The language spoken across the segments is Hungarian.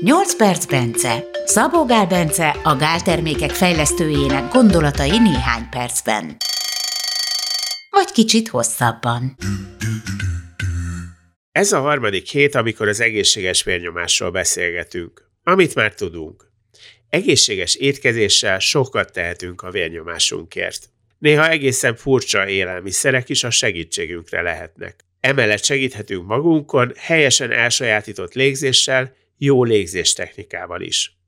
8 perc Bence. Szabó Gál Bence a gáltermékek fejlesztőjének gondolatai néhány percben. Vagy kicsit hosszabban. Ez a harmadik hét, amikor az egészséges vérnyomásról beszélgetünk. Amit már tudunk. Egészséges étkezéssel sokat tehetünk a vérnyomásunkért. Néha egészen furcsa élelmiszerek is a segítségünkre lehetnek. Emellett segíthetünk magunkon helyesen elsajátított légzéssel, jó légzéstechnikával is.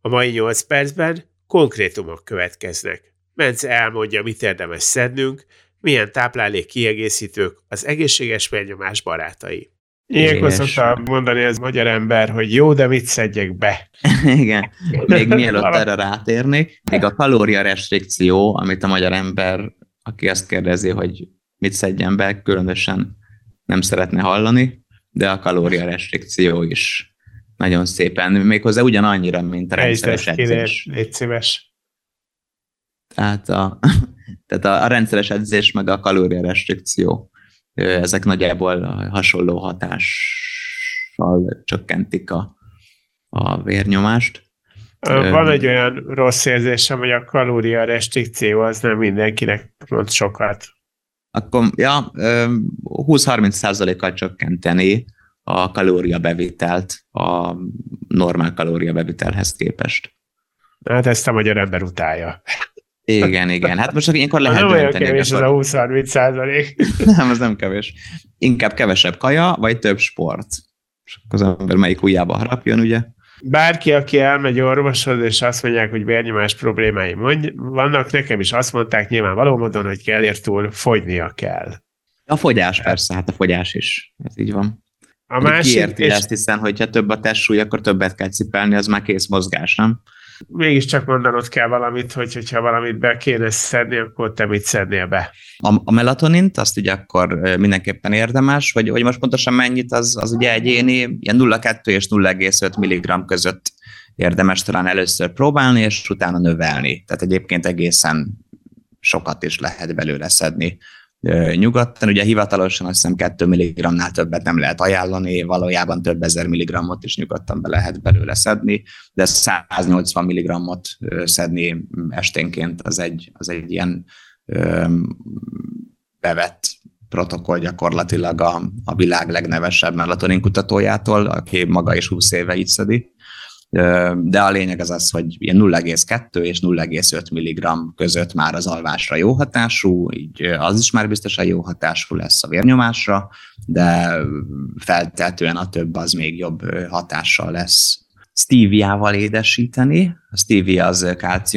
A mai 8 percben konkrétumok következnek. Bence elmondja, mit érdemes szednünk, milyen táplálék kiegészítők az egészséges vérnyomás barátai. Ilyenkor szokta mondani ez magyar ember, hogy jó, de mit szedjek be? Igen. Még mielőtt erre rátérnék, még a kalóriarestrikció, amit a magyar ember, aki azt kérdezi, hogy mit szedjen be, különösen nem szeretne hallani, de a kalóriarestrikció is nagyon szépen, méghozzá ugyanannyira, mint a rendszeres edzés. Légy szíves. Tehát a, tehát a, a rendszeres edzés meg a kalóriarestrikció ezek nagyjából hasonló hatással csökkentik a, a vérnyomást. Van egy olyan rossz érzésem, hogy a kalória restrikció az nem mindenkinek mond sokat. Akkor, ja, 20-30 százalékkal csökkenteni a kalóriabevitelt a normál kalóriabevitelhez képest. Hát ezt a magyar ember utálja. Igen, igen. Hát most ilyenkor lehet Nem olyan kevés az a 20-30 százalék. Nem, az nem kevés. Inkább kevesebb kaja, vagy több sport. És az ember melyik ujjába harapjon, ugye? Bárki, aki elmegy orvoshoz, és azt mondják, hogy vérnyomás problémái vannak, nekem is azt mondták nyilván módon, hogy kell túl fogynia kell. A fogyás persze, hát a fogyás is. Ez így van. A másik... Kiérti és... ezt, hiszen hogyha több a testsúly, akkor többet kell cipelni, az már kész mozgás, nem? mégiscsak mondanod kell valamit, hogy hogyha valamit be kéne szedni, akkor te mit szednél be? A, a melatonint, azt ugye akkor mindenképpen érdemes, vagy, vagy most pontosan mennyit, az, az ugye egyéni, ilyen 0,2 és 0,5 mg között érdemes talán először próbálni, és utána növelni. Tehát egyébként egészen sokat is lehet belőle szedni nyugodtan. Ugye hivatalosan azt hiszem 2 mg-nál többet nem lehet ajánlani, valójában több ezer milligrammot is nyugodtan be lehet belőle szedni, de 180 mg-ot szedni esténként az egy, az egy ilyen bevett protokoll gyakorlatilag a, a világ legnevesebb melatonin kutatójától, aki maga is 20 éve így szedi de a lényeg az az, hogy ilyen 0,2 és 0,5 mg között már az alvásra jó hatású, így az is már biztosan jó hatású lesz a vérnyomásra, de feltehetően a több az még jobb hatással lesz. Steviával édesíteni. A stevia az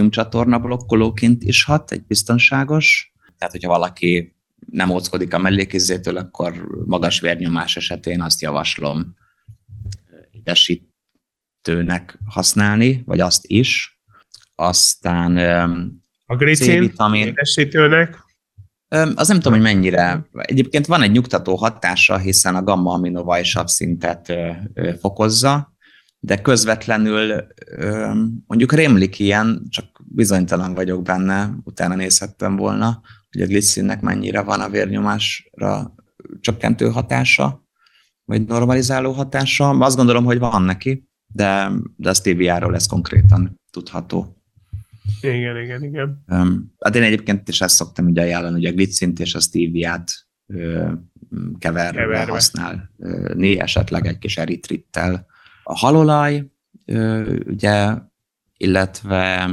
csatorna blokkolóként is hat, egy biztonságos. Tehát, hogyha valaki nem óckodik a mellékizétől, akkor magas vérnyomás esetén azt javaslom édesít, édesítőnek használni, vagy azt is. Aztán a glicin édesítőnek? Az nem tudom, hogy mennyire. Egyébként van egy nyugtató hatása, hiszen a gamma is szintet fokozza, de közvetlenül mondjuk rémlik ilyen, csak bizonytalan vagyok benne, utána nézhettem volna, hogy a glicinnek mennyire van a vérnyomásra csökkentő hatása, vagy normalizáló hatása. Azt gondolom, hogy van neki de, de a stevia ez konkrétan tudható. Igen, igen, igen. hát én egyébként is ezt szoktam ugye ajánlani, hogy a glicint és a steviát keverve, keverve. használni, esetleg egy kis eritrittel. A halolaj, ugye, illetve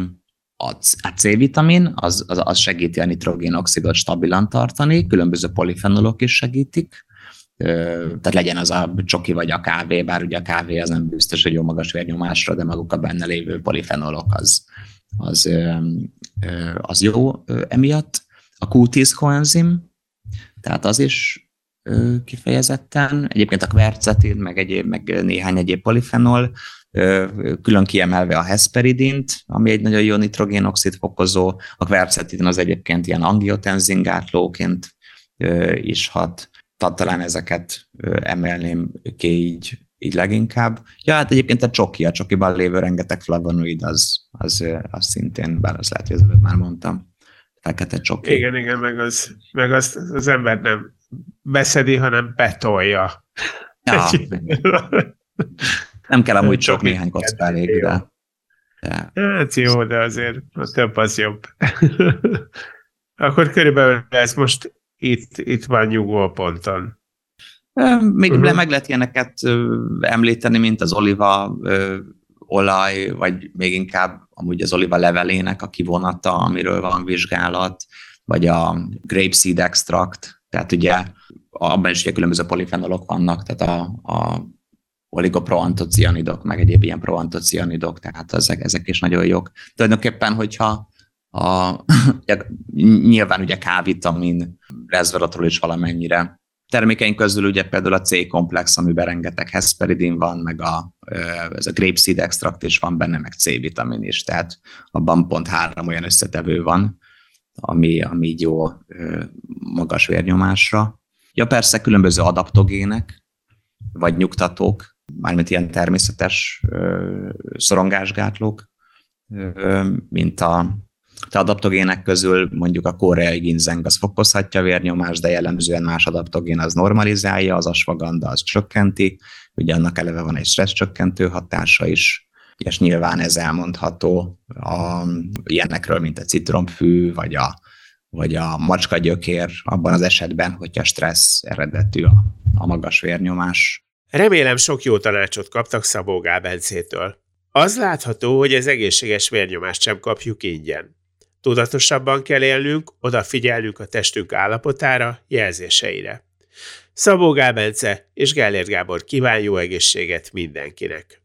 a C-vitamin, az, az, az segíti a nitrogénoxidot stabilan tartani, különböző polifenolok is segítik, tehát legyen az a csoki vagy a kávé, bár ugye a kávé az nem biztos, hogy jó magas vérnyomásra, de maguk a benne lévő polifenolok az, az, az jó emiatt. A Q10 koenzim, tehát az is kifejezetten, egyébként a kvercetin, meg, egyéb, meg néhány egyéb polifenol, külön kiemelve a hesperidint, ami egy nagyon jó nitrogénoxid fokozó, a kvercetin az egyébként ilyen angiotenzingátlóként is hat, talán ezeket emelném ki így, így leginkább. Ja, hát egyébként a csoki, a csokiban lévő rengeteg flavonoid, az, az, az szintén, bár az lehet, hogy ezelőtt már mondtam, fekete csoki. Igen, igen, meg az, meg az, az ember nem beszedi, hanem betolja. Ja, Nem kell amúgy sok néhány kocka elég, de... de... Hát jó, de azért a több az jobb. Akkor körülbelül ez most itt, itt van nyugvó ponton. Még uh-huh. meg lehet ilyeneket említeni, mint az oliva olaj, vagy még inkább amúgy az oliva levelének a kivonata, amiről van vizsgálat, vagy a grapeseed extract, tehát ugye abban is ugye különböző polifenolok vannak, tehát a, a oligoproantocianidok, meg egyéb ilyen proantocianidok, tehát ezek, ezek is nagyon jók. Tulajdonképpen, hogyha a, nyilván ugye K-vitamin, resveratrol is valamennyire. Termékeink közül ugye például a C-komplex, amiben rengeteg hesperidin van, meg a, ez a grapeseed extract is van benne, meg C-vitamin is, tehát abban pont három olyan összetevő van, ami, ami jó magas vérnyomásra. Ja persze különböző adaptogének, vagy nyugtatók, mármint ilyen természetes szorongásgátlók, mint a te adaptogének közül mondjuk a koreai ginzeng az fokozhatja a vérnyomást, de jellemzően más adaptogén az normalizálja, az asvaganda az csökkenti, ugye annak eleve van egy stressz csökkentő hatása is, és nyilván ez elmondható a, ilyenekről, mint a citromfű, vagy a, vagy a macska gyökér, abban az esetben, hogyha stressz eredetű a, a magas vérnyomás. Remélem sok jó tanácsot kaptak Szabó Gábencétől. Az látható, hogy az egészséges vérnyomást sem kapjuk ingyen. Tudatosabban kell élnünk, odafigyelnünk a testünk állapotára, jelzéseire. Szabó Gábence és Gellért Gábor kíván jó egészséget mindenkinek!